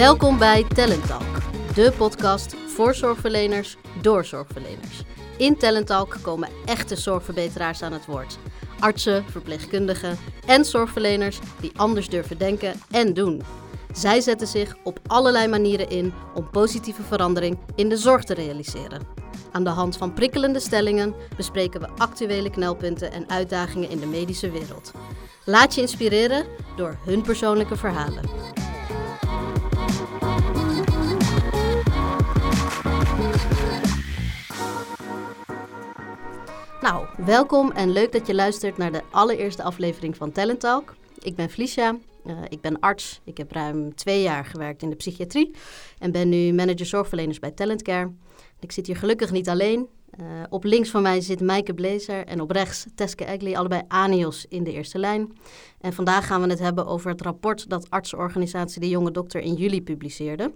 Welkom bij Talent Talk, de podcast voor zorgverleners door zorgverleners. In Talent Talk komen echte zorgverbeteraars aan het woord. Artsen, verpleegkundigen en zorgverleners die anders durven denken en doen. Zij zetten zich op allerlei manieren in om positieve verandering in de zorg te realiseren. Aan de hand van prikkelende stellingen bespreken we actuele knelpunten en uitdagingen in de medische wereld. Laat je inspireren door hun persoonlijke verhalen. Nou, welkom en leuk dat je luistert naar de allereerste aflevering van Talent Talk. Ik ben Felicia, uh, ik ben arts. Ik heb ruim twee jaar gewerkt in de psychiatrie en ben nu manager zorgverleners bij Talent Care. Ik zit hier gelukkig niet alleen. Uh, op links van mij zit Maaike Blazer en op rechts Teske Egli, allebei ANIOS in de eerste lijn. En vandaag gaan we het hebben over het rapport dat artsenorganisatie De Jonge Dokter in juli publiceerde.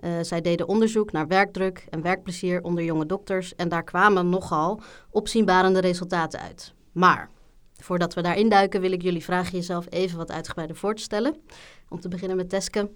Uh, zij deden onderzoek naar werkdruk en werkplezier onder jonge dokters en daar kwamen nogal opzienbarende resultaten uit. Maar voordat we daarin duiken wil ik jullie vragen jezelf even wat uitgebreider voor te stellen. Om te beginnen met Teske.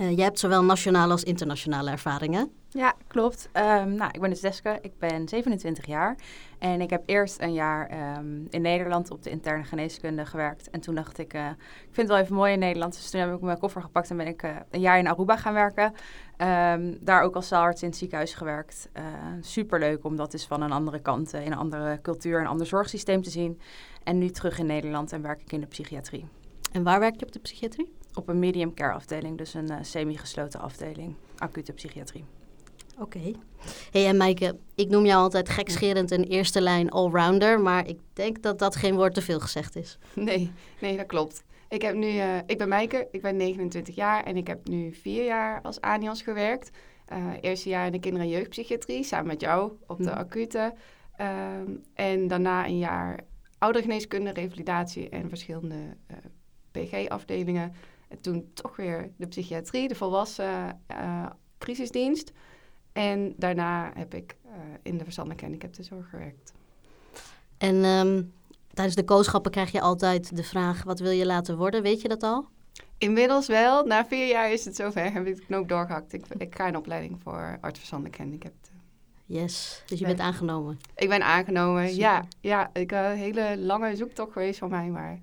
Uh, jij hebt zowel nationale als internationale ervaringen. Ja, klopt. Um, nou, ik ben dus Deske, ik ben 27 jaar en ik heb eerst een jaar um, in Nederland op de interne geneeskunde gewerkt. En toen dacht ik, uh, ik vind het wel even mooi in Nederland, dus toen heb ik mijn koffer gepakt en ben ik uh, een jaar in Aruba gaan werken. Um, daar ook als zaalarts in het ziekenhuis gewerkt. Uh, superleuk om dat dus van een andere kant, in een andere cultuur, een ander zorgsysteem te zien. En nu terug in Nederland en werk ik in de psychiatrie. En waar werk je op de psychiatrie? Op een medium care afdeling, dus een semi-gesloten afdeling, acute psychiatrie. Oké. Okay. Hey, en Maaike, ik noem jou altijd gekscherend een eerste lijn allrounder, maar ik denk dat dat geen woord te veel gezegd is. Nee, nee, dat klopt. Ik, heb nu, uh, ik ben Maaike, ik ben 29 jaar en ik heb nu vier jaar als ANIAS gewerkt. Uh, eerste jaar in de kinder- en jeugdpsychiatrie, samen met jou op de acute. Um, en daarna een jaar oudergeneeskunde, revalidatie en verschillende uh, PG-afdelingen. En toen toch weer de psychiatrie, de volwassen crisisdienst. En daarna heb ik uh, in de verstandelijke handicaptenzorg gewerkt. En um, tijdens de kooschappen krijg je altijd de vraag: wat wil je laten worden? Weet je dat al? Inmiddels wel. Na vier jaar is het zover. Heb ik de knoop doorgehakt. Ik, ik ga een opleiding voor arts verstandelijk handicapten. Yes, dus je bent aangenomen. Ik ben aangenomen, Super. ja. Ja, ik had een hele lange zoektocht geweest van mij, maar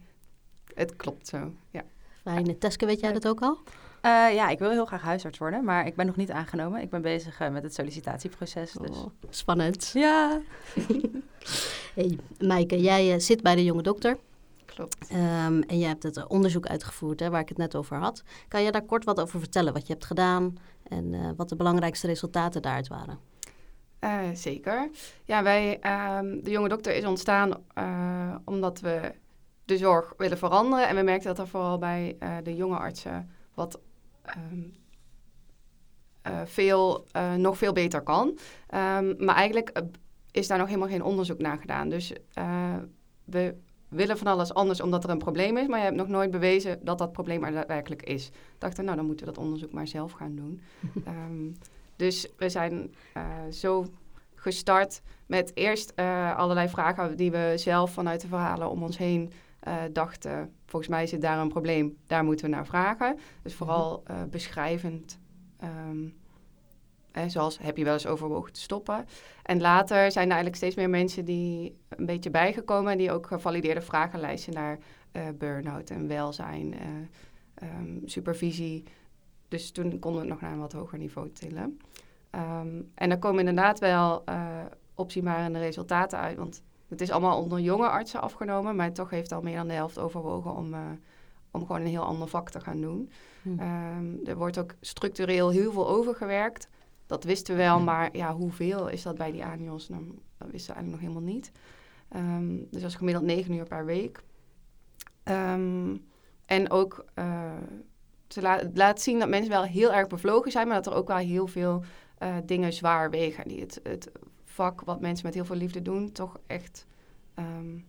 het klopt zo, ja. Fijn. Teske, weet jij dat ook al? Uh, ja, ik wil heel graag huisarts worden, maar ik ben nog niet aangenomen. Ik ben bezig uh, met het sollicitatieproces. Dus. Oh, spannend. Ja. hey, Maaike, jij uh, zit bij de jonge dokter. Klopt. Um, en jij hebt het onderzoek uitgevoerd hè, waar ik het net over had. Kan je daar kort wat over vertellen? Wat je hebt gedaan en wat de belangrijkste resultaten daaruit waren? zeker. Ja, wij, de jonge dokter is ontstaan omdat we de zorg willen veranderen. En we merkten dat er vooral bij de jonge artsen wat um, uh, veel, uh, nog veel beter kan. Um, maar eigenlijk is daar nog helemaal geen onderzoek naar gedaan. Dus we willen van alles anders omdat er een probleem is, maar je hebt nog nooit bewezen dat dat probleem er daadwerkelijk is. Dachten, nou dan moeten we dat onderzoek maar zelf gaan doen. um, dus we zijn zo gestart met eerst allerlei vragen die we zelf vanuit de verhalen om ons heen uh, dachten, volgens mij zit daar een probleem, daar moeten we naar vragen. Dus vooral uh, beschrijvend, um, eh, zoals heb je wel eens overwogen te stoppen. En later zijn er eigenlijk steeds meer mensen die een beetje bijgekomen... die ook gevalideerde vragenlijsten naar uh, burn-out en welzijn, um, supervisie. Dus toen konden we het nog naar een wat hoger niveau tillen. Um, en daar komen inderdaad wel opzienbarende resultaten uit, want het is allemaal onder jonge artsen afgenomen, maar toch heeft al meer dan de helft overwogen om, uh, om gewoon een heel ander vak te gaan doen. Hm. Um, er wordt ook structureel heel veel overgewerkt. Dat wisten we wel, hm. maar ja, hoeveel is dat bij die ANIOS? Nou, dat wisten we eigenlijk nog helemaal niet. Um, dus dat is gemiddeld negen uur per week. Um, en ook, uh, ze la laat zien dat mensen wel heel erg bevlogen zijn, maar dat er ook wel heel veel uh, dingen zwaar wegen. Die het, het vak, wat mensen met heel veel liefde doen, toch echt um,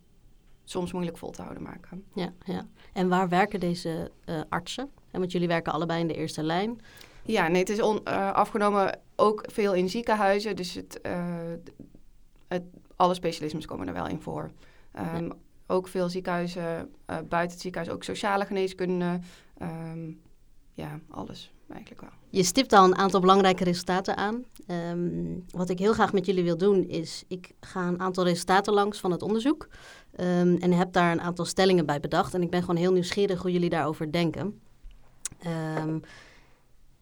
soms moeilijk vol te houden maken. Ja, ja. En waar werken deze uh, artsen? En want jullie werken allebei in de eerste lijn. Ja, nee, het is on, uh, afgenomen ook veel in ziekenhuizen. Dus het, uh, het, alle specialismes komen er wel in voor. Um, ja. Ook veel ziekenhuizen, buiten het ziekenhuis, ook sociale geneeskunde. Um, ja, alles eigenlijk. Je stipt al een aantal belangrijke resultaten aan. Ehm, wat ik heel graag met jullie wil doen is, ik ga een aantal resultaten langs van het onderzoek. Ehm, en heb daar een aantal stellingen bij bedacht. En ik ben gewoon heel nieuwsgierig hoe jullie daarover denken. Ehm,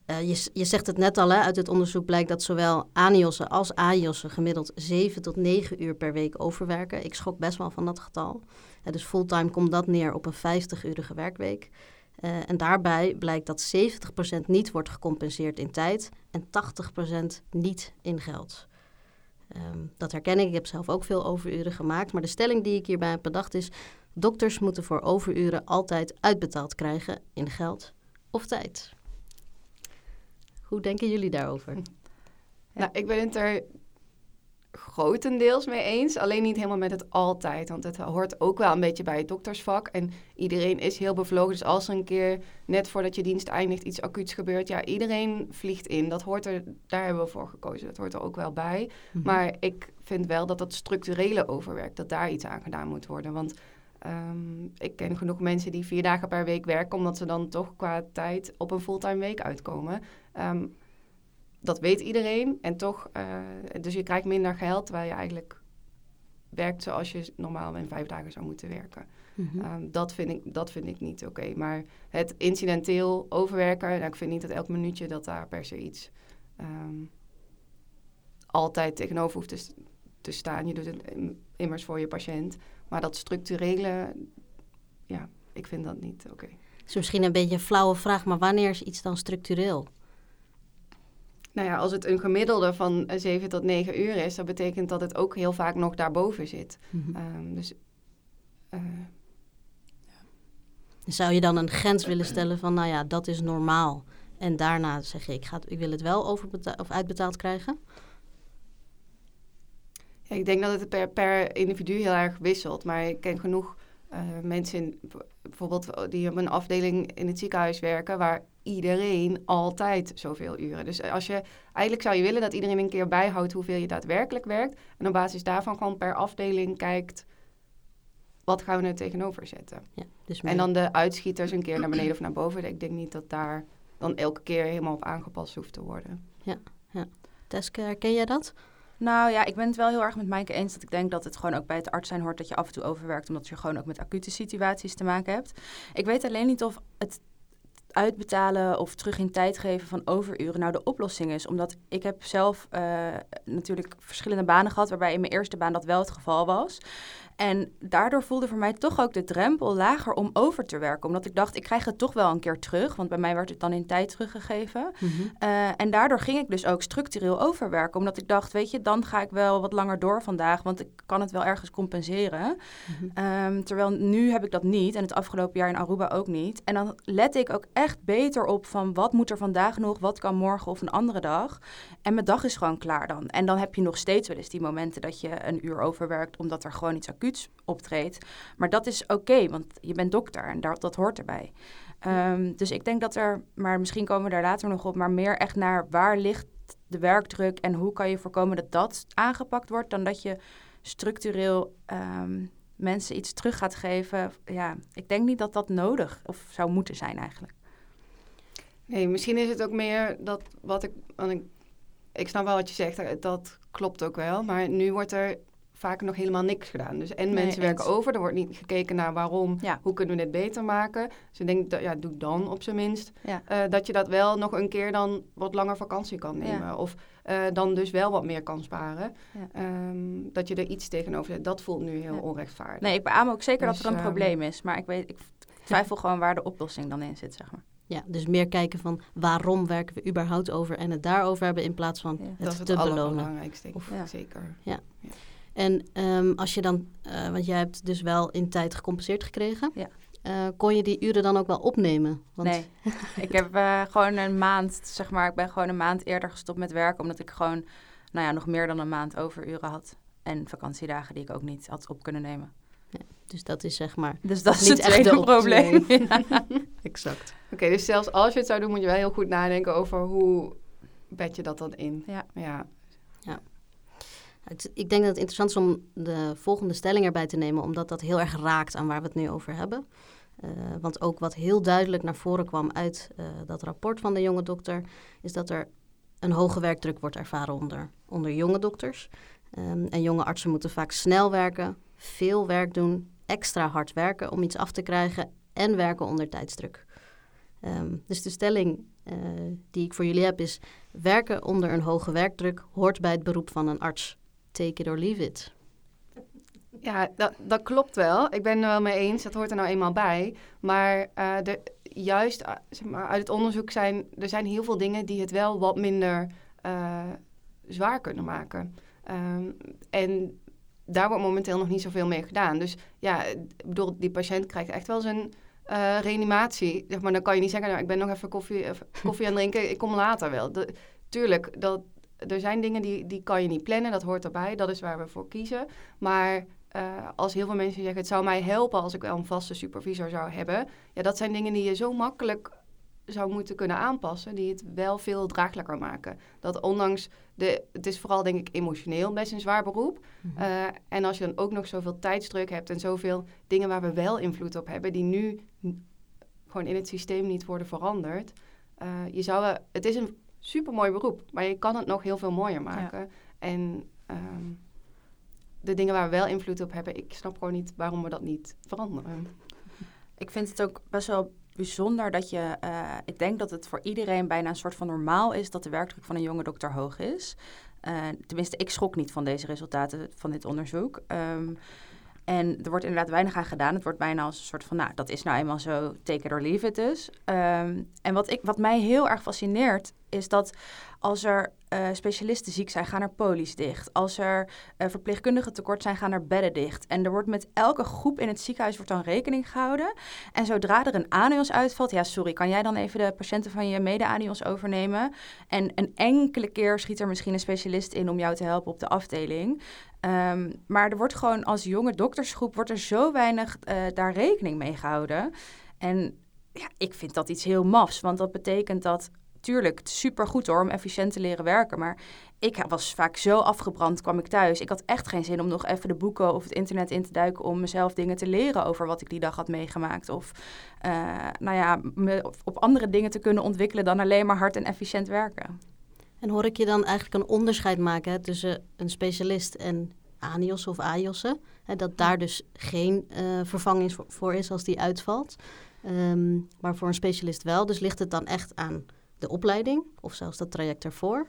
eh, je, je, zegt het net al, hè, uit het onderzoek blijkt dat zowel ANIOS'en als AIOS'en gemiddeld 7 tot 9 uur per week overwerken. Ik schrok best wel van dat getal. Uh, dus fulltime komt dat neer op een 50-urige werkweek. Uh, en daarbij blijkt dat 70% niet wordt gecompenseerd in tijd en 80% niet in geld. Um, dat herken ik. Ik heb zelf ook veel overuren gemaakt. Maar de stelling die ik hierbij heb bedacht is: dokters moeten voor overuren altijd uitbetaald krijgen in geld of tijd. Hoe denken jullie daarover? Nou, ik ben het er grotendeels mee eens. Alleen niet helemaal met het altijd. Want het hoort ook wel een beetje bij het doktersvak. En iedereen is heel bevlogen. Dus als er een keer net voordat je dienst eindigt iets acuuts gebeurt. Ja, iedereen vliegt in. Dat hoort er, daar hebben we voor gekozen. Dat hoort er ook wel bij. Mm -hmm. Maar ik vind wel dat dat structurele overwerk, dat daar iets aan gedaan moet worden. Want um, ik ken genoeg mensen die vier dagen per week werken. Omdat ze dan toch qua tijd op een fulltime week uitkomen. Um, dat weet iedereen. En toch, uh, dus je krijgt minder geld terwijl je eigenlijk werkt zoals je normaal in vijf dagen zou moeten werken. Mm -hmm. um, dat, vind ik, dat vind ik niet oké. Okay. Maar het incidenteel overwerken, nou, ik vind niet dat elk minuutje dat daar per se iets um, altijd tegenover hoeft te, te, staan. Je doet het immers voor je patiënt. Maar dat structurele, ja, ik vind dat niet oké. Okay. is misschien een beetje een flauwe vraag, maar wanneer is iets dan structureel? Nou ja, als het een gemiddelde van 7 tot 9 uur is, dat betekent dat het ook heel vaak nog daarboven zit. Mm -hmm. um, dus. Uh, Zou je dan een grens willen stellen van, nou ja, dat is normaal. En daarna zeg je, ik, ga, ik wil het wel overbetaald of uitbetaald krijgen? Ja, ik denk dat het per, per individu heel erg wisselt. Maar ik ken genoeg uh, mensen, in, bijvoorbeeld die op een afdeling in het ziekenhuis werken, waar iedereen altijd zoveel uren. Dus als je, eigenlijk zou je willen dat iedereen een keer bijhoudt hoeveel je daadwerkelijk werkt. En op basis daarvan gewoon per afdeling kijkt, wat gaan we er tegenover zetten. Ja, dus en dan de uitschieters een keer naar beneden of naar boven. Ik denk niet dat daar dan elke keer helemaal op aangepast hoeft te worden. Ja, ja. Teske, herken jij dat? Nou ja, ik ben het wel heel erg met Maaike eens dat ik denk dat het gewoon ook bij het arts zijn hoort dat je af en toe overwerkt, omdat je gewoon ook met acute situaties te maken hebt. Ik weet alleen niet of het uitbetalen of terug in tijd geven van overuren nou de oplossing is. Omdat ik heb zelf uh, natuurlijk verschillende banen gehad, waarbij in mijn eerste baan dat wel het geval was. En daardoor voelde voor mij toch ook de drempel lager om over te werken. Omdat ik dacht, ik krijg het toch wel een keer terug. Want bij mij werd het dan in tijd teruggegeven. Mm -hmm. uh, en daardoor ging ik dus ook structureel overwerken. Omdat ik dacht, weet je, dan ga ik wel wat langer door vandaag. Want ik kan het wel ergens compenseren. Mm -hmm. um, terwijl nu heb ik dat niet. En het afgelopen jaar in Aruba ook niet. En dan let ik ook echt beter op van wat moet er vandaag nog? Wat kan morgen of een andere dag? En mijn dag is gewoon klaar dan. En dan heb je nog steeds wel eens die momenten dat je een uur overwerkt. Omdat er gewoon iets acuut optreedt. Maar dat is oké, want je bent dokter en dat, dat hoort erbij. Um, dus ik denk dat er, maar misschien komen we daar later nog op, maar meer echt naar waar ligt de werkdruk en hoe kan je voorkomen dat dat aangepakt wordt, dan dat je structureel um, mensen iets terug gaat geven. Ja, ik denk niet dat dat nodig of zou moeten zijn eigenlijk. Nee, misschien is het ook meer dat wat ik, want ik, ik snap wel wat je zegt, dat klopt ook wel, maar nu wordt er vaak nog helemaal niks gedaan. Dus en nee, mensen werken over, er wordt niet gekeken naar waarom, ja. hoe kunnen we dit beter maken. Dus ik denk, dat, ja, doe dan op zijn minst. Ja. Uh, dat je dat wel nog een keer dan wat langer vakantie kan nemen. Ja. Of uh, dan dus wel wat meer kan sparen. Um, dat je er iets tegenover zet. Dat voelt nu heel onrechtvaardig. Nee, ik beaam ook zeker dus, dat er een um, probleem is. Maar ik, weet, ik twijfel gewoon waar de oplossing dan in zit, zeg maar. Ja, dus meer kijken van waarom werken we überhaupt over en het daarover hebben in plaats van het dat is te het belonen. belangrijkste, of, zeker. Ja. En um, als je dan, uh, want jij hebt dus wel in tijd gecompenseerd gekregen. Ja. Uh, kon je die uren dan ook wel opnemen? Want... Nee, ik heb uh, gewoon een maand, zeg maar, ik ben gewoon een maand eerder gestopt met werken, omdat ik gewoon, nou ja, nog meer dan een maand overuren had. En vakantiedagen die ik ook niet had op kunnen nemen. Ja, dus dat is zeg maar. Dus dat is niet het tweede probleem. ja. exact. Oké, okay, dus zelfs als je het zou doen, moet je wel heel goed nadenken over hoe bed je dat dan in. Ja. ja. ja. Ik denk dat het interessant is om de volgende stelling erbij te nemen, omdat dat heel erg raakt aan waar we het nu over hebben. Uh, want ook wat heel duidelijk naar voren kwam uit uh, dat rapport van de jonge dokter, is dat er een hoge werkdruk wordt ervaren onder, onder jonge dokters. Um, en jonge artsen moeten vaak snel werken, veel werk doen, extra hard werken om iets af te krijgen en werken onder tijdsdruk. Um, dus de stelling uh, die ik voor jullie heb is: werken onder een hoge werkdruk hoort bij het beroep van een arts. Take it or leave it. Ja, dat, dat klopt wel. Ik ben er wel mee eens. Dat hoort er nou eenmaal bij. Maar uh, de, juist uh, zeg maar, uit het onderzoek zijn er zijn heel veel dingen die het wel wat minder zwaar kunnen maken. Um, en daar wordt momenteel nog niet zoveel mee gedaan. Dus ja, bedoel, die patiënt krijgt echt wel zijn uh, reanimatie. Zeg maar, dan kan je niet zeggen, nou, ik ben nog even koffie, even koffie aan het drinken, ik kom later wel. De, tuurlijk, dat, er zijn dingen die, die kan je niet plannen, dat hoort erbij, dat is waar we voor kiezen. Maar uh, als heel veel mensen zeggen, het zou mij helpen als ik wel een vaste supervisor zou hebben. Ja, dat zijn dingen die je zo makkelijk zou moeten kunnen aanpassen, die het wel veel draaglijker maken. Dat ondanks de, het is vooral denk ik emotioneel best een zwaar beroep. Mm -hmm. uh, en als je dan ook nog zoveel tijdsdruk hebt en zoveel dingen waar we wel invloed op hebben, die nu gewoon in het systeem niet worden veranderd. Uh, je zou, het is een supermooi beroep, maar je kan het nog heel veel mooier maken. Ja. En um, de dingen waar we wel invloed op hebben, ik snap gewoon niet waarom we dat niet veranderen. Ik vind het ook best wel bijzonder dat je, uh, ik denk dat het voor iedereen bijna een soort van normaal is dat de werkdruk van een jonge dokter hoog is. Uh, tenminste, ik schrok niet van deze resultaten van dit onderzoek. Um, en er wordt inderdaad weinig aan gedaan. Het wordt bijna als een soort van, nou, dat is nou eenmaal zo, take it or leave it dus. Um, en wat, ik, wat mij heel erg fascineert, is dat als er uh, specialisten ziek zijn, gaan er polies dicht. Als er uh, verpleegkundigen tekort zijn, gaan er bedden dicht. En er wordt met elke groep in het ziekenhuis wordt dan rekening gehouden. En zodra er een anios uitvalt, ja sorry, kan jij dan even de patiënten van je mede-anios overnemen? En een enkele keer schiet er misschien een specialist in om jou te helpen op de afdeling. Um, maar er wordt gewoon als jonge doktersgroep wordt er zo weinig uh, daar rekening mee gehouden. En ja, ik vind dat iets heel mafs, want dat betekent dat tuurlijk, super goed hoor om efficiënt te leren werken. Maar ik was vaak zo afgebrand, kwam ik thuis. Ik had echt geen zin om nog even de boeken of het internet in te duiken om mezelf dingen te leren over wat ik die dag had meegemaakt. Of uh, nou ja, op andere dingen te kunnen ontwikkelen dan alleen maar hard en efficiënt werken. En hoor ik je dan eigenlijk een onderscheid maken hè, tussen een specialist en ANIOS of AIOS'en? Dat daar dus geen uh, vervanging voor is als die uitvalt. Um, maar voor een specialist wel. Dus ligt het dan echt aan de opleiding of zelfs dat traject ervoor?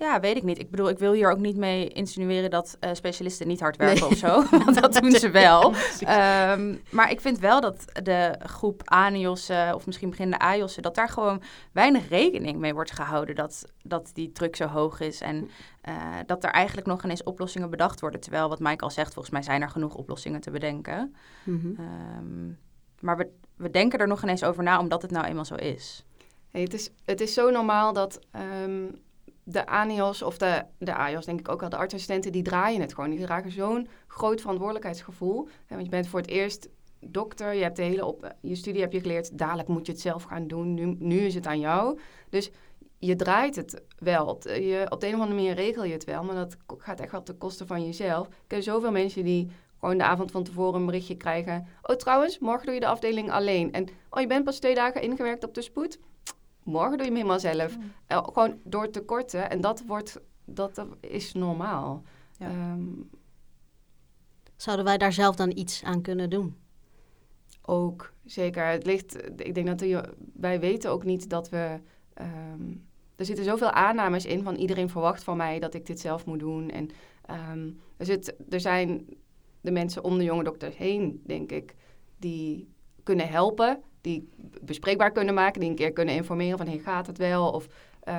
Ja, weet ik niet. Ik bedoel, ik wil hier ook niet mee insinueren dat uh, specialisten niet hard werken nee. of zo. Want dat doen ze wel. Ja, um, maar ik vind wel dat de groep ANIOS'en of misschien beginnende AIOS'en... dat daar gewoon weinig rekening mee wordt gehouden dat, dat die druk zo hoog is. En uh, dat er eigenlijk nog ineens oplossingen bedacht worden. Terwijl, wat Mike al zegt, volgens mij zijn er genoeg oplossingen te bedenken. Mm -hmm. um, maar we, we denken er nog ineens over na, omdat het nou eenmaal zo is. Hey, het, is, het is zo normaal dat um, de ANIOS of de, de AIOS, denk ik ook wel, de artsassistenten, die draaien het gewoon. Die dragen zo'n groot verantwoordelijkheidsgevoel. Ja, want je bent voor het eerst dokter, je hebt de hele op, je studie heb je geleerd, dadelijk moet je het zelf gaan doen, nu, nu is het aan jou. Dus je draait het wel. Je, op de een of andere manier regel je het wel, maar dat gaat echt wel ten koste van jezelf. Ik ken zoveel mensen die gewoon de avond van tevoren een berichtje krijgen. Oh, trouwens, morgen doe je de afdeling alleen. En oh, je bent pas twee dagen ingewerkt op de spoed morgen doe je hem helemaal zelf. Mm. Uh, gewoon door tekorten. En dat, wordt, dat is normaal. Ja. Um, Zouden wij daar zelf dan iets aan kunnen doen? Ook, zeker. Het ligt, ik denk dat wij weten ook niet dat we... Um, er zitten zoveel aannames in van iedereen verwacht van mij dat ik dit zelf moet doen. En um, er, zit, er zijn de mensen om de jonge dokters heen, denk ik, die kunnen helpen die bespreekbaar kunnen maken, die een keer kunnen informeren van, hey, gaat het wel? Of uh,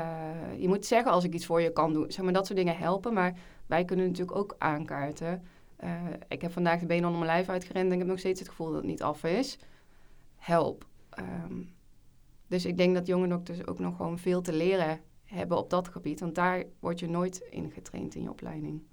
je moet zeggen als ik iets voor je kan doen. Zeg maar, dat soort dingen helpen, maar wij kunnen natuurlijk ook aankaarten. Uh, ik heb vandaag de benen onder mijn lijf uitgerend en ik heb nog steeds het gevoel dat het niet af is. Help. Um, dus ik denk dat jonge dokters ook nog gewoon veel te leren hebben op dat gebied, want daar word je nooit in getraind in je opleiding.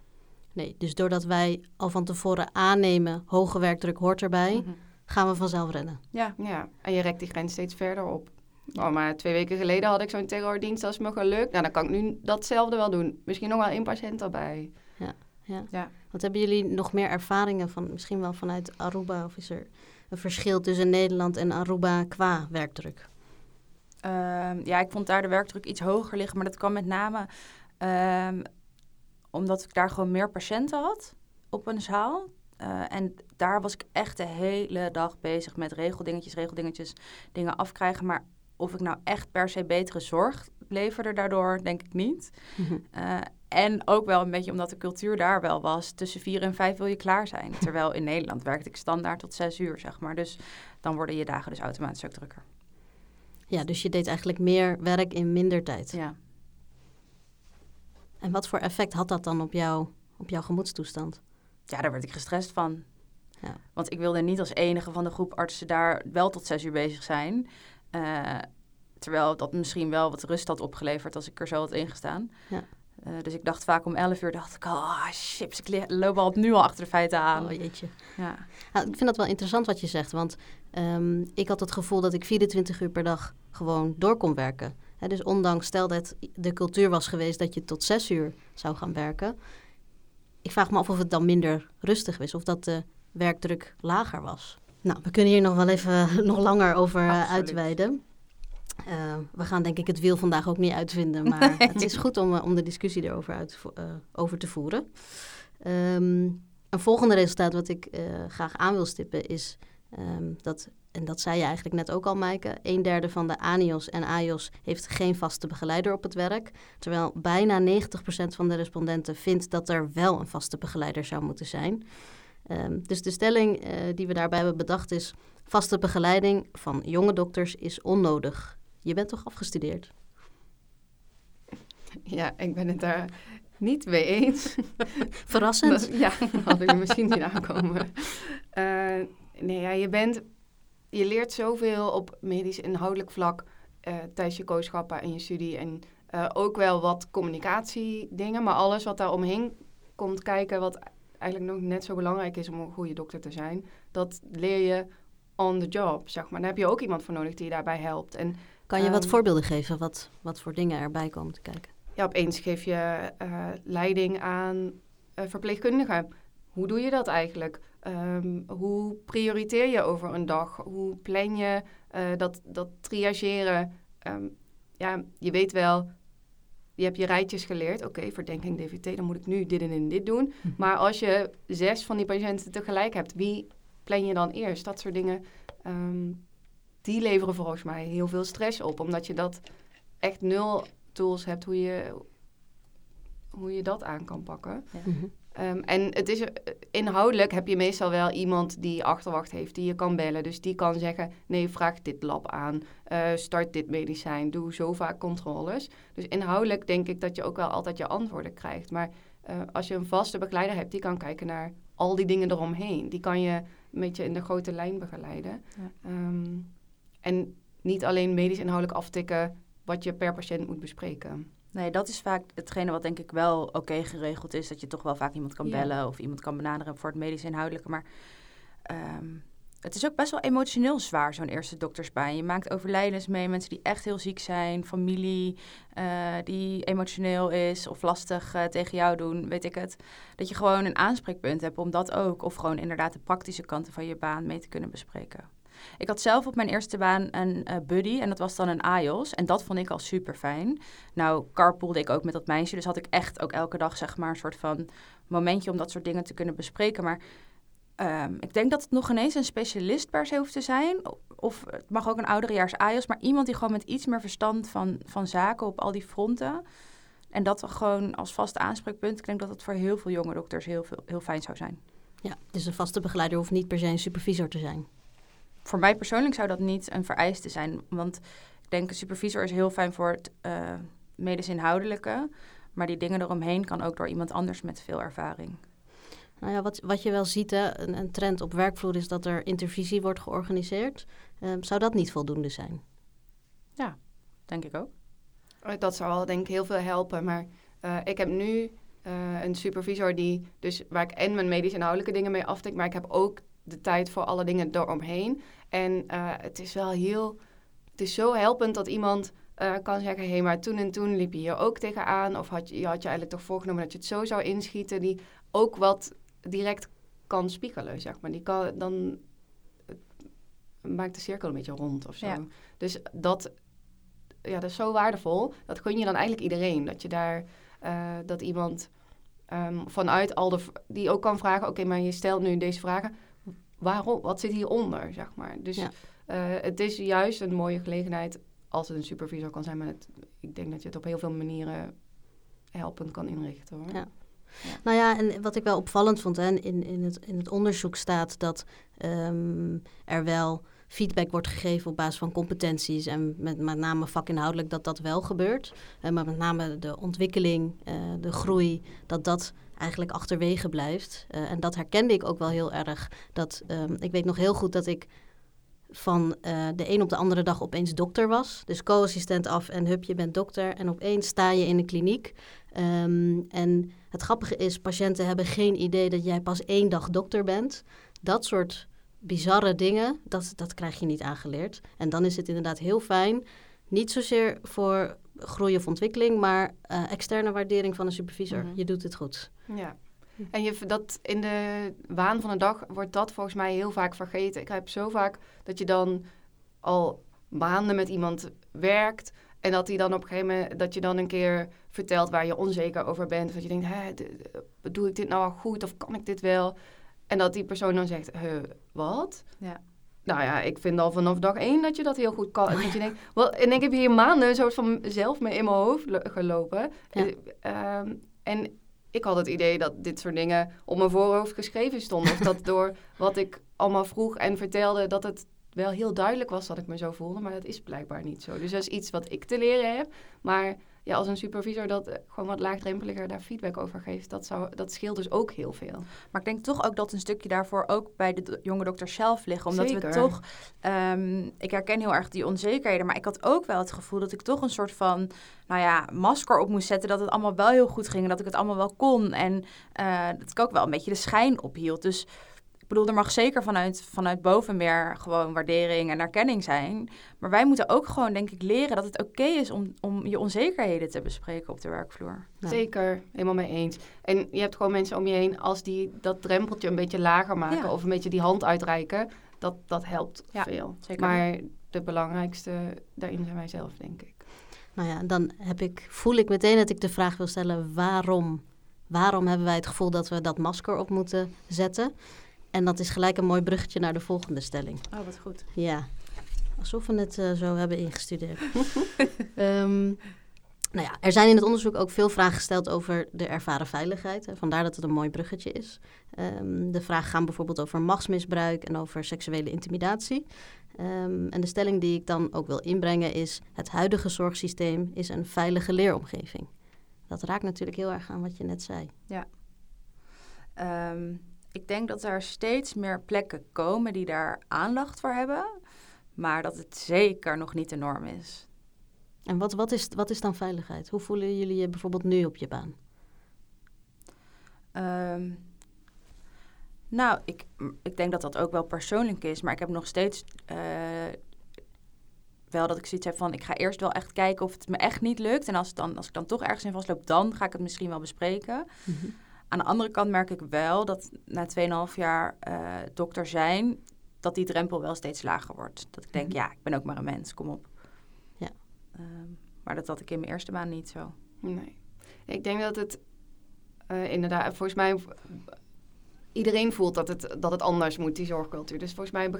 Nee, dus doordat wij al van tevoren aannemen, hoge werkdruk hoort erbij, mm -hmm gaan we vanzelf rennen. Ja, ja. en je rekt die grens steeds verder op. Oh, maar twee weken geleden had ik zo'n terrordienst, als me gelukt. Nou, dan kan ik nu datzelfde wel doen. Misschien nog wel één patiënt erbij. Ja. Ja. Ja. Wat hebben jullie nog meer ervaringen van, misschien wel vanuit Aruba? Of is er een verschil tussen Nederland en Aruba qua werkdruk? Ehm, ja, ik vond daar de werkdruk iets hoger liggen, maar dat kwam met name ehm, omdat ik daar gewoon meer patiënten had op een zaal. Eh, en daar was ik echt de hele dag bezig met regeldingetjes, regeldingetjes, dingen afkrijgen. Maar of ik nou echt per se betere zorg leverde daardoor, denk ik niet. Uh, en ook wel een beetje omdat de cultuur daar wel was. Tussen vier en vijf wil je klaar zijn. Terwijl in Nederland werkte ik standaard tot zes uur, zeg maar. Dus dan worden je dagen dus automatisch ook drukker. Ja, dus je deed eigenlijk meer werk in minder tijd. Ja. En wat voor effect had dat dan op, jou, op jouw gemoedstoestand? Ja, daar werd ik gestrest van. Ja. Want ik wilde niet als enige van de groep artsen daar wel tot zes uur bezig zijn. Uh, terwijl dat misschien wel wat rust had opgeleverd als ik er zo had ingestaan. Ja. Uh, dus ik dacht vaak om 11 uur, dacht ik, oh chips, ik loop al nu al achter de feiten aan. Oh jeetje. Ja. Nou, ik vind dat wel interessant wat je zegt, want um, ik had het gevoel dat ik 24 uur per dag gewoon door kon werken. He, dus ondanks, stel dat de cultuur was geweest dat je tot 6 uur zou gaan werken. Ik vraag me af of het dan minder rustig is, of dat de werkdruk lager was. Nou, we kunnen hier nog wel even nog langer over uh, uitweiden. Uh, we gaan denk ik het wiel vandaag ook niet uitvinden, maar nee. het is goed om, om de discussie erover uit, over te voeren. Um, een volgende resultaat wat ik graag aan wil stippen is um, dat, en dat zei je eigenlijk net ook al, Maaike, een derde van de ANIOS en AIOS heeft geen vaste begeleider op het werk, terwijl bijna 90% van de respondenten vindt dat er wel een vaste begeleider zou moeten zijn. Um, dus de stelling die we daarbij hebben bedacht is, vaste begeleiding van jonge dokters is onnodig. Je bent toch afgestudeerd? Ja, ik ben het daar niet mee eens. Verrassend. Dat, ja, had ik er misschien niet aankomen. Uh, nee, ja, je bent... Je leert zoveel op medisch inhoudelijk vlak uh, tijdens je kooschappen en je studie. En uh, ook wel wat communicatiedingen, maar alles wat daar omheen komt kijken, wat eigenlijk nog net zo belangrijk is om een goede dokter te zijn, dat leer je on the job, zeg maar. Daar heb je ook iemand voor nodig die je daarbij helpt. En kan je wat um, voorbeelden geven, wat, wat voor dingen erbij komen te kijken? Ja, opeens geef je uh, leiding aan verpleegkundigen. Hoe doe je dat eigenlijk? Um, hoe prioriteer je over een dag? Hoe plan je uh, dat, dat triageren? Um, ja, je weet wel, je hebt je rijtjes geleerd. Oké, okay, verdenking DVT, dan moet ik nu dit en, en dit doen. Mm-hmm. Maar als je zes van die patiënten tegelijk hebt, wie plan je dan eerst? Dat soort dingen die leveren volgens mij heel veel stress op. Omdat je dat echt nul tools hebt hoe je, hoe je dat aan kan pakken. Ja. Mm-hmm. Um, en het is, inhoudelijk heb je meestal wel iemand die achterwacht heeft, die je kan bellen. Dus die kan zeggen, nee, vraag dit lab aan, uh, start dit medicijn, doe zo vaak controles. Dus inhoudelijk denk ik dat je ook wel altijd je antwoorden krijgt. Maar uh, als je een vaste begeleider hebt, die kan kijken naar al die dingen eromheen. Die kan je een beetje in de grote lijn begeleiden. Ja. Um, en niet alleen medisch inhoudelijk aftikken wat je per patiënt moet bespreken. Nee, dat is vaak hetgene wat denk ik wel oké okay geregeld is. Dat je toch wel vaak iemand kan bellen ja. of iemand kan benaderen voor het medisch inhoudelijke. Maar um, het is ook best wel emotioneel zwaar, zo'n eerste doktersbaan. Je maakt overlijdens mee, mensen die echt heel ziek zijn, familie uh, die emotioneel is of lastig uh, tegen jou doen, weet ik het. Dat je gewoon een aanspreekpunt hebt om dat ook, of gewoon inderdaad de praktische kanten van je baan mee te kunnen bespreken. Ik had zelf op mijn eerste baan een uh, buddy en dat was dan een AIOS. En dat vond ik al super fijn. Nou, carpoolde ik ook met dat meisje, dus had ik echt ook elke dag zeg maar een soort van momentje om dat soort dingen te kunnen bespreken. Maar um, ik denk dat het nog ineens een specialist per se hoeft te zijn. Of het mag ook een ouderejaars AIOS, maar iemand die gewoon met iets meer verstand van, van zaken op al die fronten. En dat gewoon als vast aanspreekpunt. Ik denk dat het voor heel veel jonge dokters heel, heel fijn zou zijn. Ja, dus een vaste begeleider hoeft niet per se een supervisor te zijn voor mij persoonlijk zou dat niet een vereiste zijn. Want ik denk, een supervisor is heel fijn voor het uh, medisch inhoudelijke. Maar die dingen eromheen kan ook door iemand anders met veel ervaring. Nou ja, wat, wat je wel ziet, hè, een, een trend op werkvloer is dat er intervisie wordt georganiseerd. Uh, zou dat niet voldoende zijn? Ja, denk ik ook. Dat zou wel denk ik heel veel helpen. Maar uh, ik heb nu uh, een supervisor die, dus waar ik en mijn medisch inhoudelijke dingen mee aftik, maar ik heb ook de tijd voor alle dingen eromheen. En uh, het is wel heel, het is zo helpend dat iemand uh, kan zeggen, hé, hey, maar toen en toen liep je hier ook tegenaan. Of had je, had je eigenlijk toch voorgenomen dat je het zo zou inschieten. Die ook wat direct kan spiegelen, zeg maar. Die kan dan maakt de cirkel een beetje rond of zo. Ja. Dus dat, ja, dat is zo waardevol. Dat gun je dan eigenlijk iedereen. Dat je daar, eh, dat iemand ehm, vanuit al de, die ook kan vragen, oké, maar je stelt nu deze vragen. Waarom? Wat zit hieronder, zeg maar. Dus Ja. eh, het is juist een mooie gelegenheid als het een supervisor kan zijn. Maar het, ik denk dat je het op heel veel manieren helpend kan inrichten, hoor. Ja. Nou ja, en wat ik wel opvallend vond, hè, in, in, het, in het onderzoek staat dat ehm, er wel feedback wordt gegeven op basis van competenties en met, met name vakinhoudelijk dat dat wel gebeurt. Eh, maar met name de ontwikkeling, eh, de groei, dat dat eigenlijk achterwege blijft. Eh, en dat herkende ik ook wel heel erg. Dat, ehm, ik weet nog heel goed dat ik van de een op de andere dag opeens dokter was. Dus co-assistent af en hup, je bent dokter. En opeens sta je in de kliniek. Ehm, en het grappige is, patiënten hebben geen idee dat jij pas één dag dokter bent. Dat soort bizarre dingen, dat, dat krijg je niet aangeleerd. En dan is het inderdaad heel fijn, niet zozeer voor groei of ontwikkeling, maar eh, externe waardering van een supervisor. Mhm. Je doet het goed. Ja. En je, dat in de waan van de dag wordt dat volgens mij heel vaak vergeten. Ik heb zo vaak dat je dan al maanden met iemand werkt. En dat, die dan op een gegeven moment, dat je dan een keer vertelt waar je onzeker over bent. Of dat je denkt, doe ik dit nou wel goed of kan ik dit wel? En dat die persoon dan zegt, huh, wat? Ja. Nou ja, ik vind al vanaf dag één dat je dat heel goed kan. En, dat je denkt, en ik heb hier maanden een soort van zelf mee in mijn hoofd lo- gelopen. Ja. Eh, ehm, en ik had het idee dat dit soort dingen op mijn voorhoofd geschreven stonden. Of dat door wat ik allemaal vroeg en vertelde, dat het wel heel duidelijk was dat ik me zo voelde. Maar dat is blijkbaar niet zo. Dus dat is iets wat ik te leren heb. Maar ja, als een supervisor dat eh, gewoon wat laagdrempeliger daar feedback over geeft, dat, zou, dat scheelt dus ook heel veel. Maar ik denk toch ook dat een stukje daarvoor ook bij de do- jonge dokter zelf liggen. Omdat Zeker. we toch... ehm, ik herken heel erg die onzekerheden. Maar ik had ook wel het gevoel dat ik toch een soort van... Nou ja, masker op moest zetten. Dat het allemaal wel heel goed ging. En dat ik het allemaal wel kon. En eh, dat ik ook wel een beetje de schijn ophield. Dus bedoel, er mag zeker vanuit, vanuit boven meer gewoon waardering en erkenning zijn. Maar wij moeten ook gewoon, denk ik, leren dat het oké is om, om je onzekerheden te bespreken op de werkvloer. Ja. Zeker, helemaal mee eens. En je hebt gewoon mensen om je heen, als die dat drempeltje een beetje lager maken Ja. of een beetje die hand uitreiken, dat, dat helpt Ja, veel. zeker. Maar de belangrijkste daarin zijn wij zelf, denk ik. Nou ja, dan heb ik, voel ik meteen dat ik de vraag wil stellen: waarom? Waarom hebben wij het gevoel dat we dat masker op moeten zetten? En dat is gelijk een mooi bruggetje naar de volgende stelling. Oh, wat goed. Ja, alsof we het eh, zo hebben ingestudeerd. Ehm, nou ja, er zijn in het onderzoek ook veel vragen gesteld over de ervaren veiligheid. Hè. Vandaar dat het een mooi bruggetje is. Ehm, de vragen gaan bijvoorbeeld over machtsmisbruik en over seksuele intimidatie. Ehm, en de stelling die ik dan ook wil inbrengen is... het huidige zorgsysteem is een veilige leeromgeving. Dat raakt natuurlijk heel erg aan wat je net zei. Ehm, ik denk dat er steeds meer plekken komen die daar aandacht voor hebben. Maar dat het zeker nog niet de norm is. En wat, wat, is, wat is dan veiligheid? Hoe voelen jullie je bijvoorbeeld nu op je baan? Ehm, nou, ik, ik denk dat dat ook wel persoonlijk is. Maar ik heb nog steeds eh, wel dat ik zoiets heb van... ik ga eerst wel echt kijken of het me echt niet lukt. En als, het dan, als ik dan toch ergens in vastloop, dan ga ik het misschien wel bespreken. Aan de andere kant merk ik wel dat na 2,5 jaar eh, dokter zijn... dat die drempel wel steeds lager wordt. Dat ik denk, Mhm. ja, ik ben ook maar een mens, kom op. Ja. Ehm, maar dat had ik in mijn eerste baan niet zo. Nee. Ik denk dat het eh, inderdaad, volgens mij, iedereen voelt dat het, dat het anders moet, die zorgcultuur. Dus volgens mij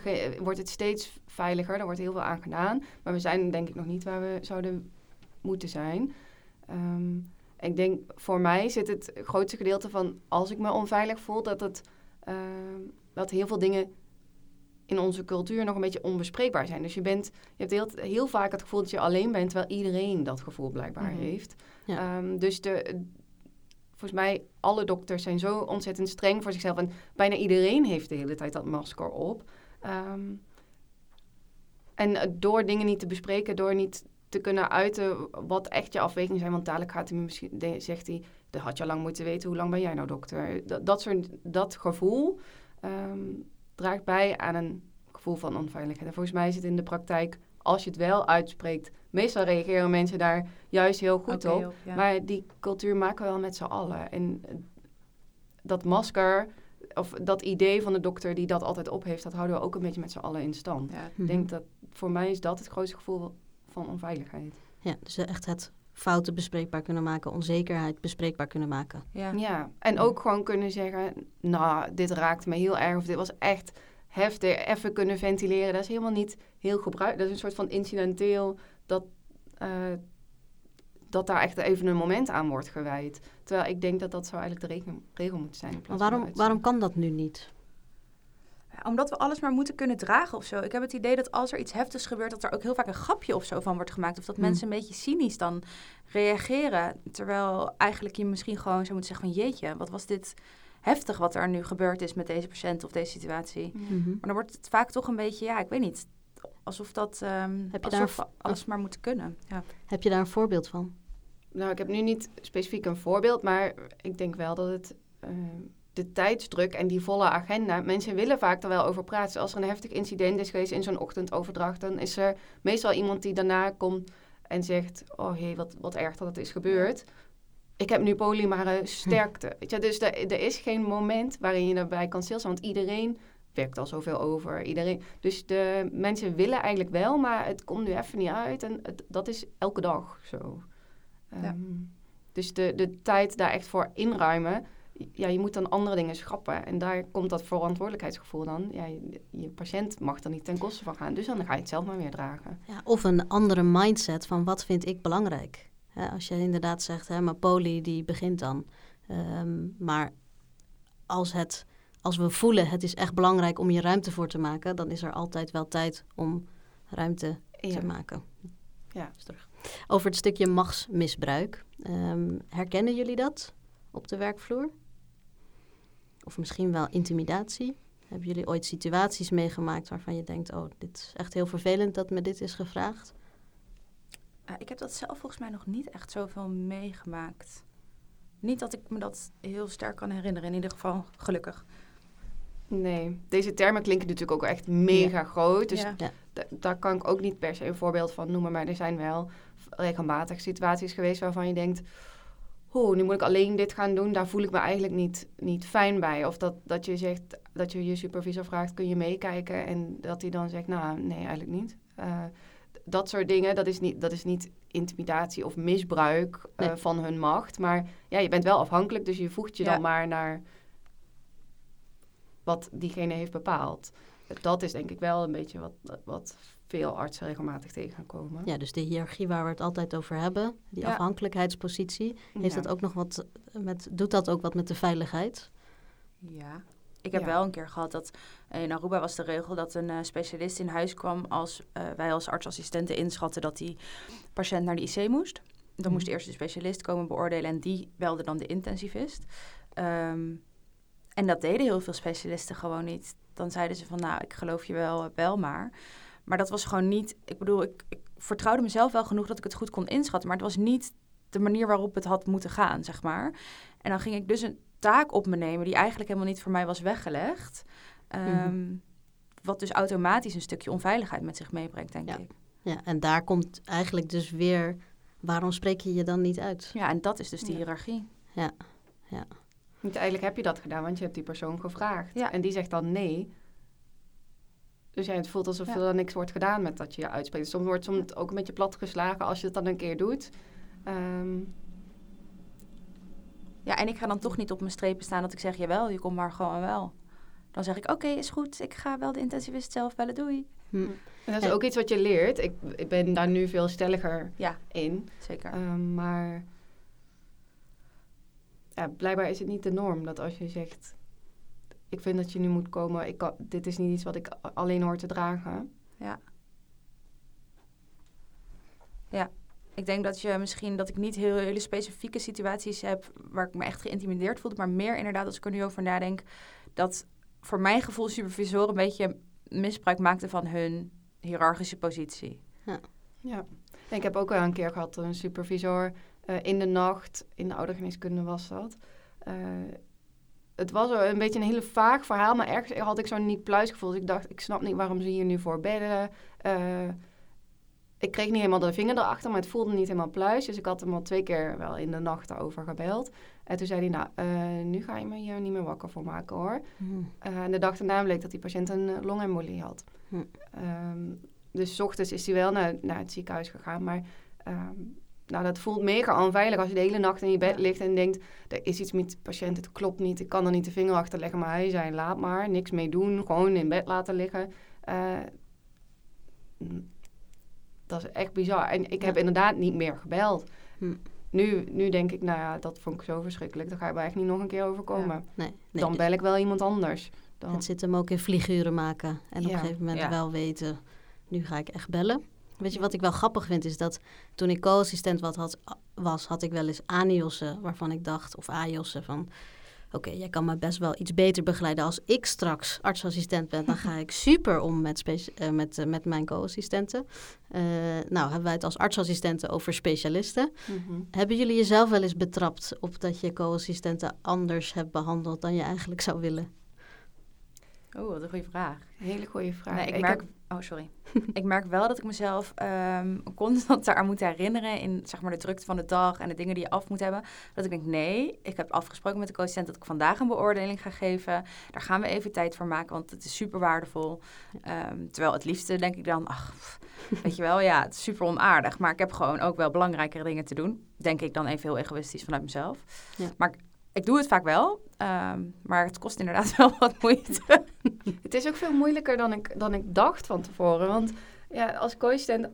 wordt het steeds veiliger, er wordt heel veel aan gedaan. Maar we zijn denk ik nog niet waar we zouden moeten zijn. Ehm, ik denk, voor mij zit het grootste gedeelte van, als ik me onveilig voel, dat, het, ehm, dat heel veel dingen in onze cultuur nog een beetje onbespreekbaar zijn. Dus je, bent, je hebt heel, heel vaak het gevoel dat je alleen bent, terwijl iedereen dat gevoel blijkbaar Mhm. heeft. Ja. Ehm, dus de, volgens mij, alle dokters zijn zo ontzettend streng voor zichzelf. En bijna iedereen heeft de hele tijd dat masker op. Ehm, en eh, door dingen niet te bespreken, door niet te kunnen uiten wat echt je afwegingen zijn. Want dadelijk gaat hij misschien, de- zegt hij, dat had je al lang moeten weten. Hoe lang ben jij nou dokter? Dat, dat, soort, dat gevoel ehm, draagt bij aan een gevoel van onveiligheid. En volgens mij is het in de praktijk, als je het wel uitspreekt, meestal reageren mensen daar juist heel goed op. op, ja. Maar die cultuur maken we wel met z'n allen. En eh, dat masker, of dat idee van de dokter die dat altijd op heeft, dat houden we ook een beetje met z'n allen in stand. Ja. Ik denk dat voor mij is dat het grootste gevoel van onveiligheid. Ja, dus echt het fouten bespreekbaar kunnen maken, onzekerheid bespreekbaar kunnen maken. Ja. Ja, en ook gewoon kunnen zeggen, nou, dit raakt me heel erg, of dit was echt heftig, even kunnen ventileren. Dat is helemaal niet heel gebruikt. Dat is een soort van incidenteel dat, eh, dat daar echt even een moment aan wordt gewijd. Terwijl ik denk dat dat zou eigenlijk de regel, regel moeten zijn. in Maar plaats waarom, waarom kan dat nu niet? Omdat we alles maar moeten kunnen dragen of zo. Ik heb het idee dat als er iets heftigs gebeurt, dat er ook heel vaak een grapje of zo van wordt gemaakt. Of dat Hmm. mensen een beetje cynisch dan reageren. Terwijl eigenlijk je misschien gewoon zou moeten zeggen van jeetje, wat was dit heftig wat er nu gebeurd is met deze patiënt of deze situatie. uitzending. Mhm. Maar dan wordt het vaak toch een beetje, ja, ik weet niet. Alsof dat, ehm Heb je alsof daar- alles maar moeten kunnen. Ja. Heb je daar een voorbeeld van? Nou, ik heb nu niet specifiek een voorbeeld, maar ik denk wel dat het eh, de tijdsdruk en die volle agenda, mensen willen vaak er wel over praten. Dus als er een heftig incident is geweest in zo'n ochtendoverdracht, dan is er meestal iemand die daarna komt en zegt, oh hé, wat, wat erg dat het is gebeurd. Ik heb nu poli, maar eh, sterkte. Weet je, dus er, er is geen moment waarin je daarbij kan stilstaan, want iedereen werkt al zoveel over. Iedereen, dus de mensen willen eigenlijk wel, maar het komt nu even niet uit. En het- dat is elke dag zo. Ja. Ehm, dus de, de tijd daar echt voor inruimen. Ja, je moet dan andere dingen schrappen. En daar komt dat verantwoordelijkheidsgevoel dan. Ja, je, je patiënt mag er niet ten koste van gaan. Dus dan ga je het zelf maar weer dragen. Ja, of een andere mindset van wat vind ik belangrijk. Als je inderdaad zegt, hè, maar poli die begint dan. Ehm, maar als, het, als we voelen het is echt belangrijk om je ruimte voor te maken, dan is er altijd wel tijd om ruimte Ja. te maken. Ja. Is terug. Over het stukje machtsmisbruik. Ehm, herkennen jullie dat op de werkvloer? Of misschien wel intimidatie? Hebben jullie ooit situaties meegemaakt waarvan je denkt: oh, dit is echt heel vervelend dat me dit is gevraagd? Eh, ik heb dat zelf volgens mij nog niet echt zoveel meegemaakt. Niet dat ik me dat heel sterk kan herinneren, in ieder geval gelukkig. Nee, deze termen klinken natuurlijk ook echt mega groot. Dus Ja. da- daar kan ik ook niet per se een voorbeeld van noemen. Maar er zijn wel regelmatig situaties geweest waarvan je denkt... Oeh, nu moet ik alleen dit gaan doen. Daar voel ik me eigenlijk niet, niet fijn bij. Of dat, dat je zegt, dat je je supervisor vraagt, kun je meekijken? En dat hij dan zegt, nou, nee, eigenlijk niet. Eh, dat soort dingen, dat is niet, dat is niet intimidatie of misbruik eh, van hun macht. Maar ja, je bent wel afhankelijk, dus je voegt je Ja. dan maar naar wat diegene heeft bepaald. Dat is denk ik wel een beetje wat, wat veel artsen regelmatig tegenkomen. Ja, dus de hiërarchie waar we het altijd over hebben, die Ja. afhankelijkheidspositie, heeft Ja. dat ook nog wat met, doet dat ook wat met de veiligheid? Ja. Ik heb Ja. wel een keer gehad dat in Aruba was de regel dat een eh, specialist in huis kwam als eh, wij als artsassistenten inschatten dat die patiënt naar de IC moest. Dan Mhm. moest eerst de specialist komen beoordelen en die belde dan de intensivist. Ehm, en dat deden heel veel specialisten gewoon niet. Dan zeiden ze van nou, ik geloof je wel, wel maar. Maar dat was gewoon niet, ik bedoel, ik, ik vertrouwde mezelf wel genoeg dat ik het goed kon inschatten. Maar het was niet de manier waarop het had moeten gaan, zeg maar. En dan ging ik dus een taak op me nemen die eigenlijk helemaal niet voor mij was weggelegd. Ehm, Wat dus automatisch een stukje onveiligheid met zich meebrengt, denk Ja. ik. Ja, en daar komt eigenlijk dus weer, waarom spreek je je dan niet uit? Ja, en dat is dus die Ja. hiërarchie. Want eigenlijk heb je dat gedaan, want je hebt die persoon gevraagd. Ja. En die zegt dan nee. Dus ja, het voelt alsof Ja. er niks wordt gedaan met dat je je uitspreekt. Soms wordt het ook een beetje platgeslagen als je het dan een keer doet. Ehm, Ja, en ik ga dan toch niet op mijn strepen staan dat ik zeg, jawel, je komt maar gewoon wel. Dan zeg ik, oké, is goed, ik ga wel de intensivist zelf bellen, doei. Hm. en dat is Ja. ook iets wat je leert. Ik, ik ben daar nu veel stelliger Ja, in. zeker. Ehm, maar ja, blijkbaar is het niet de norm dat als je zegt... Ik vind dat je nu moet komen. Ik kan, dit is niet iets wat ik alleen hoor te dragen. Ik denk dat je misschien dat ik niet heel, hele specifieke situaties heb waar ik me echt geïntimideerd voelde, maar meer inderdaad als ik er nu over nadenk, dat voor mijn gevoel supervisoren een beetje misbruik maakten van hun hiërarchische positie. Ja. En ik heb ook wel een keer gehad dat een supervisor eh, in de nacht, in de oudergeneeskunde was dat. eh, het was een beetje een hele vaag verhaal, maar ergens had ik zo'n niet pluisgevoel. Dus ik dacht, ik snap niet waarom ze hier nu voor bedden. Eh, ik kreeg niet helemaal de vinger erachter, maar het voelde niet helemaal pluis. Dus ik had hem al twee keer wel in de nacht over gebeld. En toen zei hij, nou, eh, nu ga je me hier niet meer wakker voor maken hoor. Mhm. Eh, en de dag daarna bleek dat die patiënt een longembolie had. Hm. Ehm, dus 's ochtends is hij wel naar, naar het ziekenhuis gegaan. Maar ehm, nou, dat voelt mega onveilig als je de hele nacht in je bed Ja. ligt en denkt... er is iets met de patiënt, het klopt niet, ik kan er niet de vinger achter leggen. Maar hij zei, laat maar, niks mee doen, gewoon in bed laten liggen. Eh, mm, dat is echt bizar. En ik heb Ja. inderdaad niet meer gebeld. Hm. Nu, nu denk ik, nou ja, dat vond ik zo verschrikkelijk. Daar ga je me echt niet nog een keer overkomen. Nee, nee, Dan dus bel ik wel iemand anders. Dan, Het zit hem ook in vlieguren maken. En op Ja. een gegeven moment Ja. wel weten, nu ga ik echt bellen. Weet je wat ik wel grappig vind, is dat toen ik co-assistent wat had, was, had ik wel eens ANIOS'en waarvan ik dacht, of AJOS'en van... Oké, jij kan me best wel iets beter begeleiden. Als ik straks artsassistent ben, dan ga ik super om met, eh, met, eh, met mijn co-assistenten. Eh, nou, hebben wij het als artsassistenten over specialisten. Mhm. Hebben jullie jezelf wel eens betrapt op dat je co-assistenten anders hebt behandeld dan je eigenlijk zou willen? Oh, wat een goede vraag. Hele goede vraag. Nee, ik, Ik merk, heb- oh, sorry. ik merk wel dat ik mezelf ehm, constant daaraan moet herinneren in zeg maar, de drukte van de dag en de dingen die je af moet hebben. Dat ik denk, nee, ik heb afgesproken met de co-assistent dat ik vandaag een beoordeling ga geven. Daar gaan we even tijd voor maken, want het is super waardevol. Ehm, terwijl het liefste denk ik dan, ach, weet je wel, ja, het is super onaardig. Maar ik heb gewoon ook wel belangrijkere dingen te doen. Denk ik dan even heel egoïstisch vanuit mezelf. Ja. Maar ik, doe het vaak wel, ehm, maar het kost inderdaad wel wat moeite. Het is ook veel moeilijker dan ik, dan ik dacht van tevoren. Want ja, als co-assistent,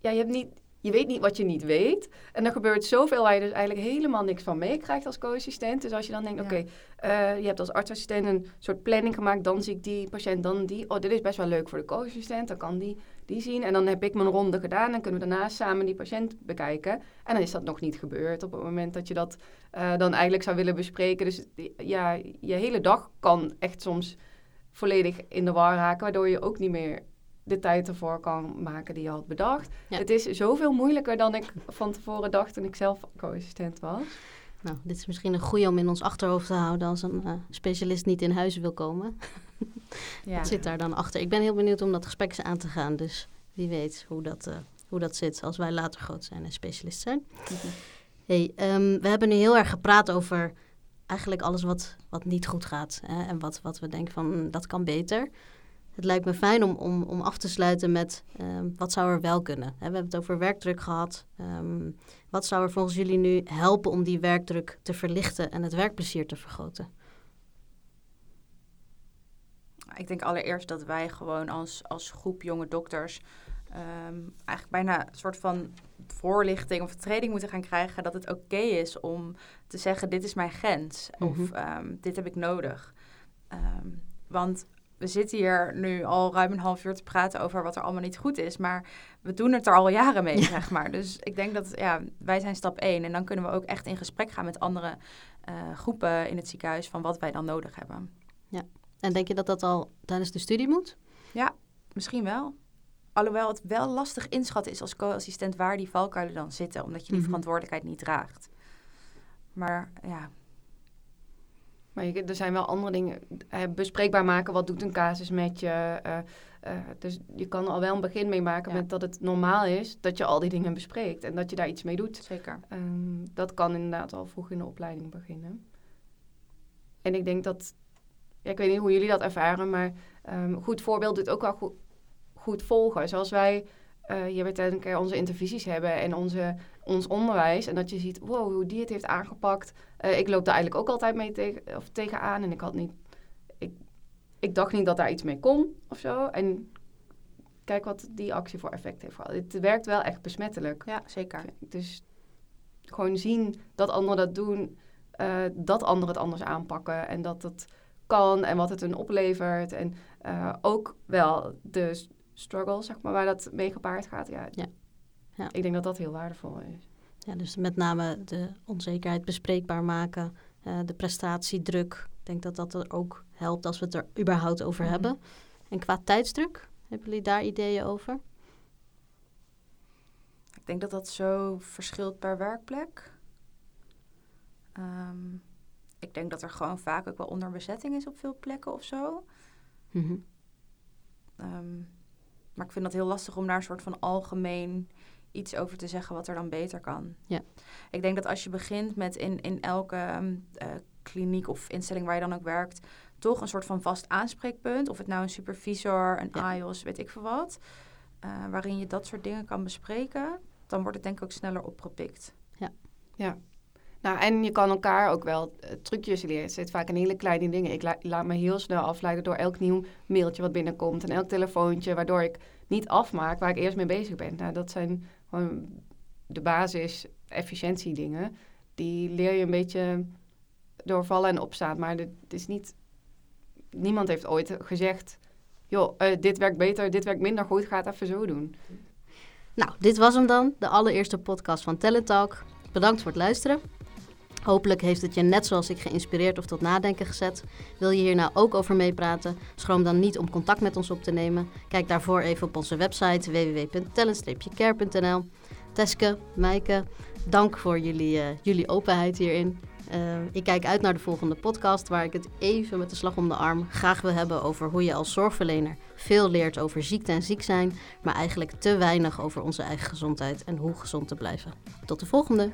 ja, je, hebt niet, je weet niet wat je niet weet. En er gebeurt zoveel waar je dus eigenlijk helemaal niks van meekrijgt als co-assistent. Dus als je dan denkt, Ja. oké, eh, je hebt als artsassistent een soort planning gemaakt. Dan zie ik die patiënt, dan die. Oh, dit is best wel leuk voor de co-assistent. Dan kan die die zien. En dan heb ik mijn ronde gedaan. En kunnen we daarna samen die patiënt bekijken. En dan is dat nog niet gebeurd op het moment dat je dat eh, dan eigenlijk zou willen bespreken. Dus ja, je hele dag kan echt soms volledig in de war raken, waardoor je ook niet meer de tijd ervoor kan maken die je had bedacht. Ja. Het is zoveel moeilijker dan ik van tevoren dacht toen ik zelf co-assistent was. Nou, dit is misschien een goede om in ons achterhoofd te houden als een eh, specialist niet in huis wil komen. Ja. Wat zit daar dan achter? Ik ben heel benieuwd om dat gesprek eens aan te gaan. Dus wie weet hoe dat, eh, hoe dat zit als wij later groot zijn en specialist zijn. Hey, ehm, we hebben nu heel erg gepraat over eigenlijk alles wat, wat niet goed gaat. Hè? En wat, wat we denken van "Hmm, dat kan beter. Het lijkt me fijn om, om, om af te sluiten met ehm, wat zou er wel kunnen. We hebben het over werkdruk gehad. Ehm, wat zou er volgens jullie nu helpen om die werkdruk te verlichten en het werkplezier te vergroten? Ik denk allereerst dat wij gewoon als, als groep jonge dokters ehm, eigenlijk bijna een soort van voorlichting of training moeten gaan krijgen dat het oké is om te zeggen dit is mijn grens of Mhm. ehm, dit heb ik nodig. Ehm, want we zitten hier nu al ruim een half uur te praten over wat er allemaal niet goed is, maar we doen het er al jaren mee, zeg maar. Dus ik denk dat ja, wij zijn stap één en dan kunnen we ook echt in gesprek gaan met andere eh, groepen in het ziekenhuis van wat wij dan nodig hebben. En denk je dat dat al tijdens de studie moet? Misschien wel. Alhoewel het wel lastig inschatten is als co-assistent waar die valkuilen dan zitten, omdat je die Mhm. verantwoordelijkheid niet draagt. Maar ja, Maar je, er zijn wel andere dingen. eh, bespreekbaar maken, wat doet een casus met je? eh, eh, dus je kan er al wel een begin mee maken Ja. met dat het normaal is dat je al die dingen bespreekt en dat je daar iets mee doet. zeker. Ehm, dat kan inderdaad al vroeg in de opleiding beginnen. En ik denk dat, ja, ik weet niet hoe jullie dat ervaren, maar ehm, goed voorbeeld doet ook wel goed, goed volgen. Zoals wij eh hier een keer onze intervisies hebben en onze, ons onderwijs. En dat je ziet, wow, hoe die het heeft aangepakt. Eh, ik loop daar eigenlijk ook altijd mee tegen, of tegenaan en ik had niet, ik, ik dacht niet dat daar iets mee kon of zo. En kijk wat die actie voor effect heeft gehad. Het werkt wel echt besmettelijk. Ja, zeker. Dus gewoon zien dat anderen dat doen, eh, dat anderen het anders aanpakken en dat het kan en wat het hun oplevert. En eh, ook wel de struggle, zeg maar, waar dat mee gepaard gaat. Ja, Ja. Ja. Ik denk dat dat heel waardevol is. Ja, dus met name de onzekerheid bespreekbaar maken, eh, de prestatiedruk. Ik denk dat dat er ook helpt als we het er überhaupt over Mhm. hebben. En qua tijdsdruk, hebben jullie daar ideeën over? Ik denk dat dat zo verschilt per werkplek. Ehm, ik denk dat er gewoon vaak ook wel onderbezetting is op veel plekken of zo. Mhm. Ehm, maar ik vind dat heel lastig om daar een soort van algemeen iets over te zeggen wat er dan beter kan. Ja. Ik denk dat als je begint met in, in elke ehm, eh, kliniek of instelling waar je dan ook werkt, toch een soort van vast aanspreekpunt. Of het nou een supervisor, een Ja. IOS, weet ik veel wat. eh, waarin je dat soort dingen kan bespreken. Dan wordt het denk ik ook sneller opgepikt. Nou, en je kan elkaar ook wel eh, trucjes leren. Het zit vaak in hele kleine dingen. Ik la- laat me heel snel afleiden door elk nieuw mailtje wat binnenkomt en elk telefoontje, waardoor ik niet afmaak waar ik eerst mee bezig ben. Nou, dat zijn gewoon de basis efficiëntie dingen. Die leer je een beetje door vallen en opstaan. Maar het is niet. Niemand heeft ooit gezegd. Joh, eh, dit werkt beter, dit werkt minder goed, ga het even zo doen. Nou, dit was hem dan, de allereerste podcast van Talent. Bedankt voor het luisteren. Hopelijk heeft het je net zoals ik geïnspireerd of tot nadenken gezet. Wil je hier nou ook over meepraten? Schroom dan niet om contact met ons op te nemen. Kijk daarvoor even op onze website www.talent-care.nl. Teske, Maaike, dank voor jullie, eh, jullie openheid hierin. Eh, ik kijk uit naar de volgende podcast waar ik het even met de slag om de arm graag wil hebben over hoe je als zorgverlener veel leert over ziekte en ziek zijn, maar eigenlijk te weinig over onze eigen gezondheid en hoe gezond te blijven. Tot de volgende!